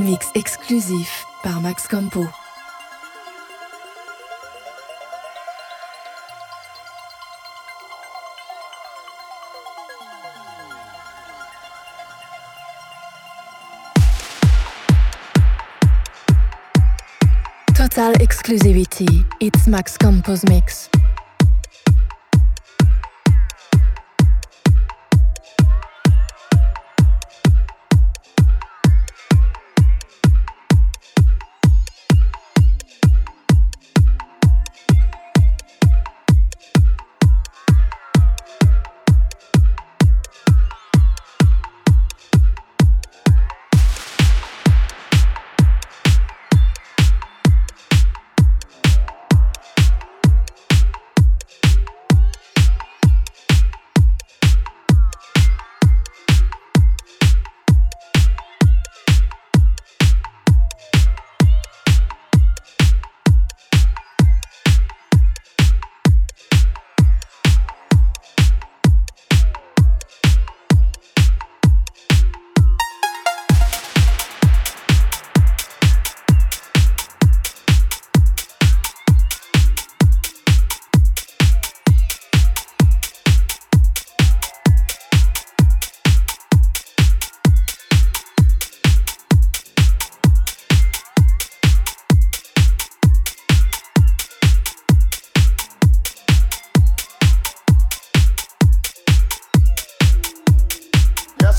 Mix exclusif par Max Campo. Total exclusivity. It's Max Campo's mix.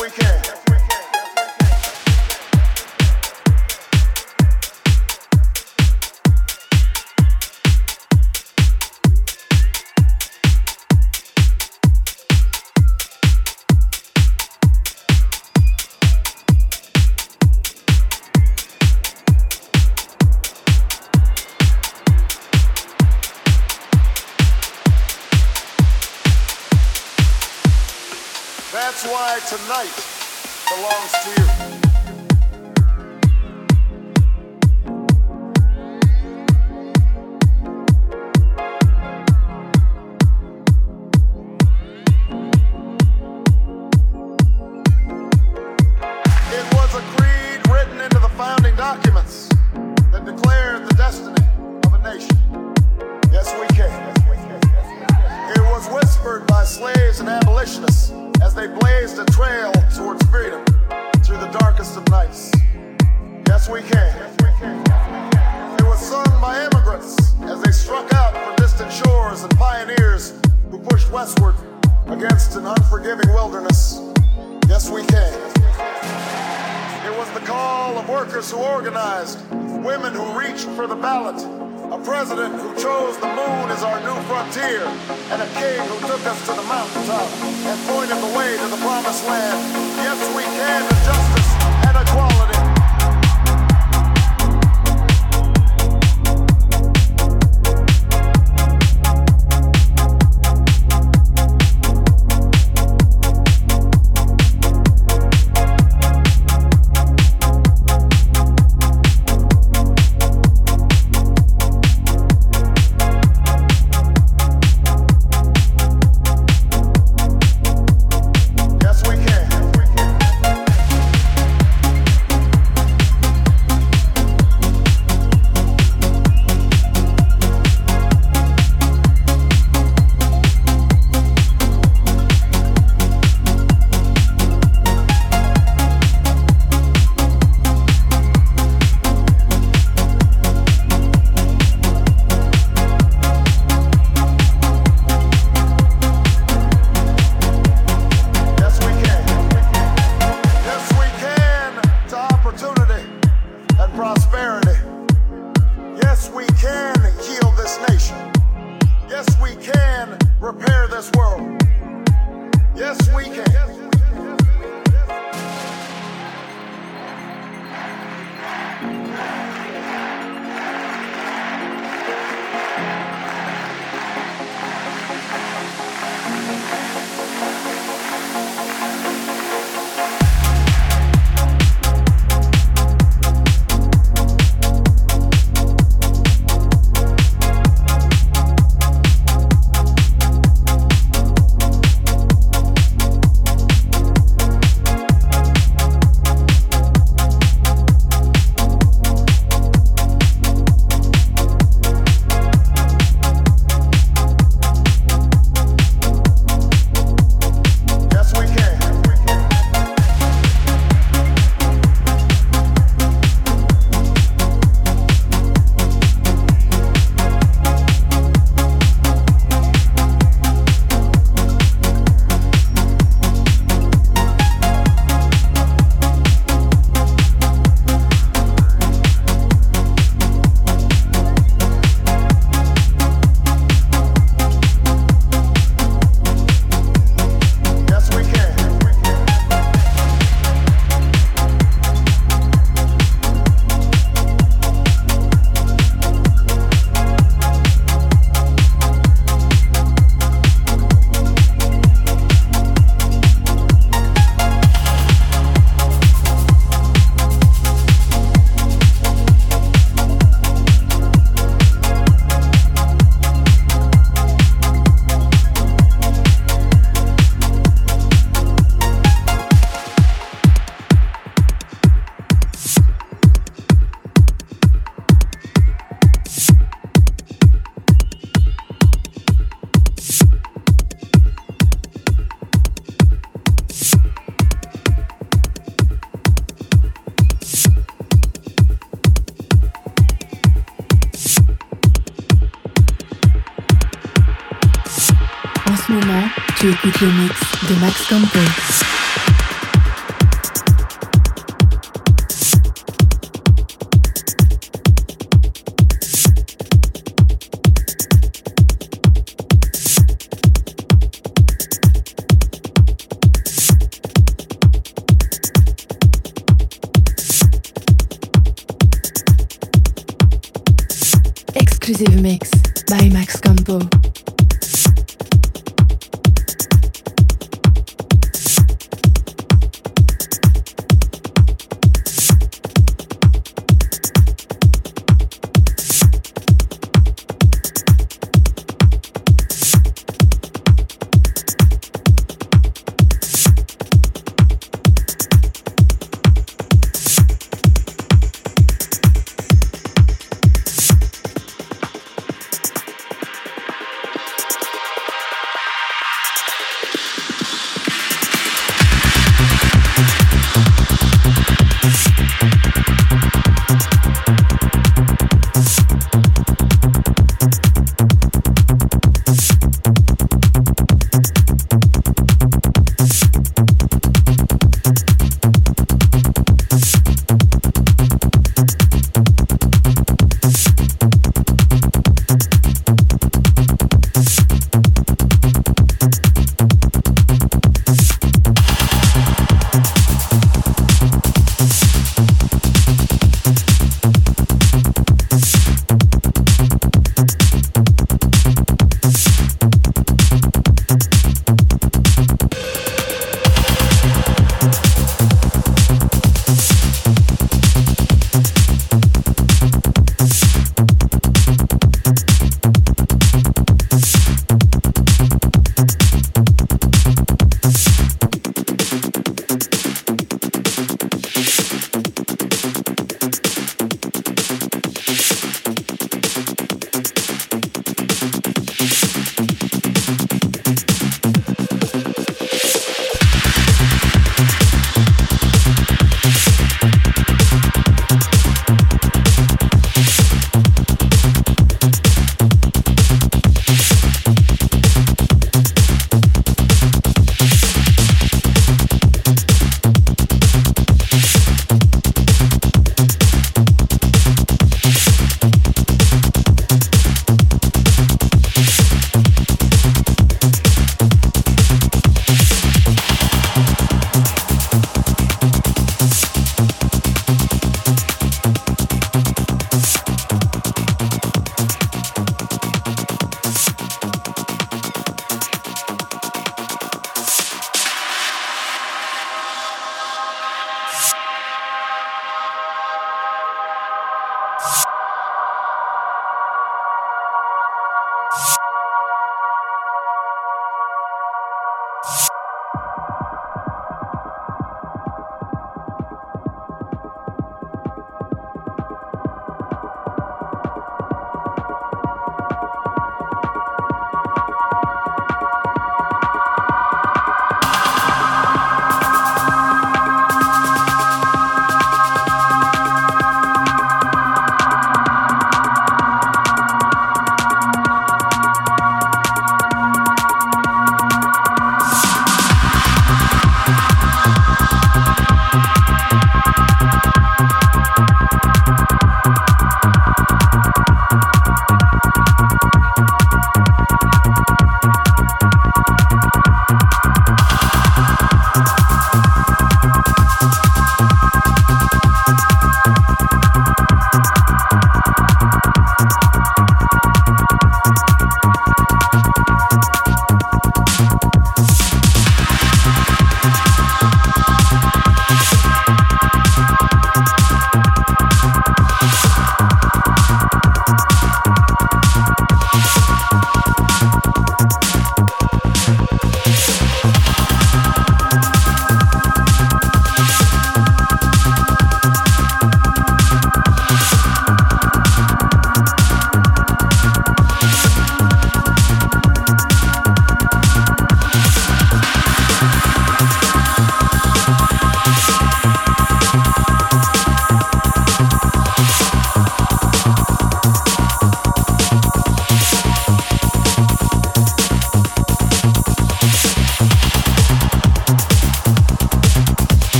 we can.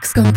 Go.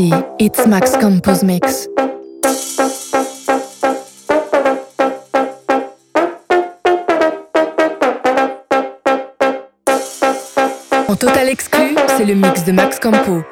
It's Max Compose Mix. En total exclu, c'est le mix de Max Campo.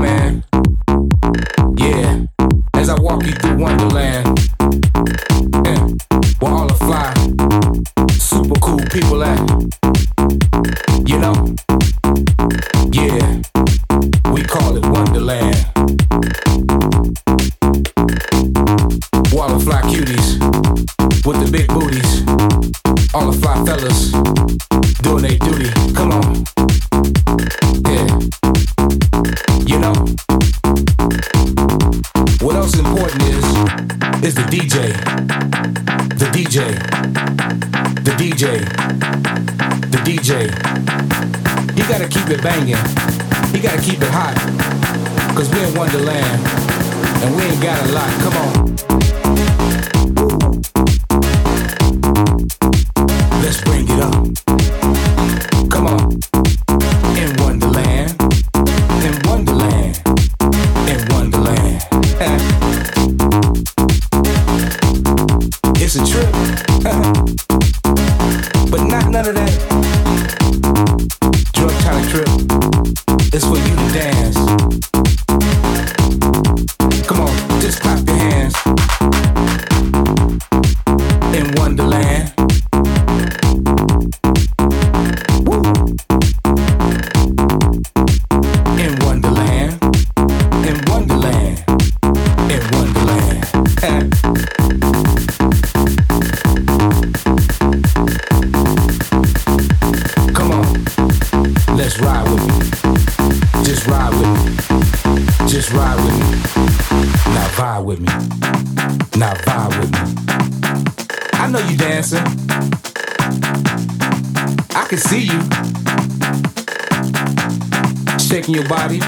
man. shaking your body,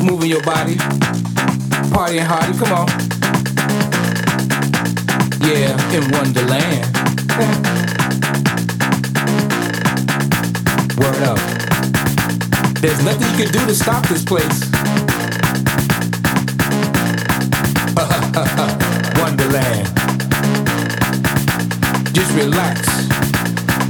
moving your body, partying hardy. Come on, yeah, in Wonderland. Word up. There's nothing you can do to stop this place. Wonderland. Just relax.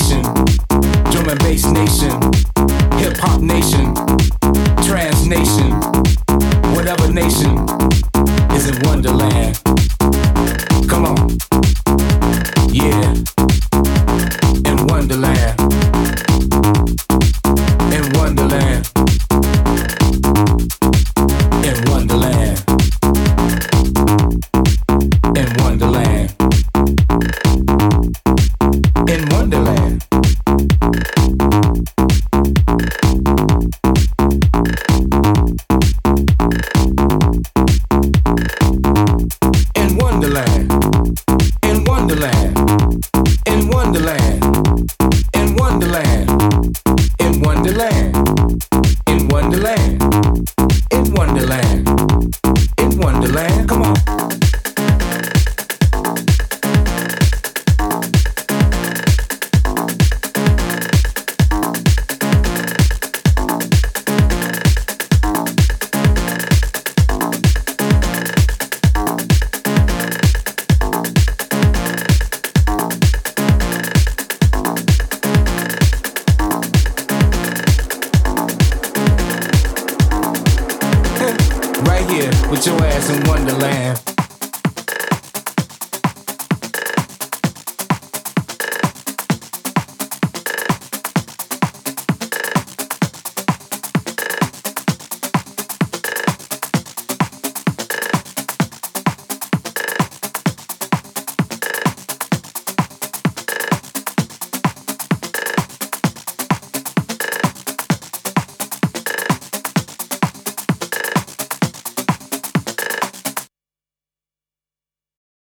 Nation, Drum and Bass Nation, Hip Hop Nation.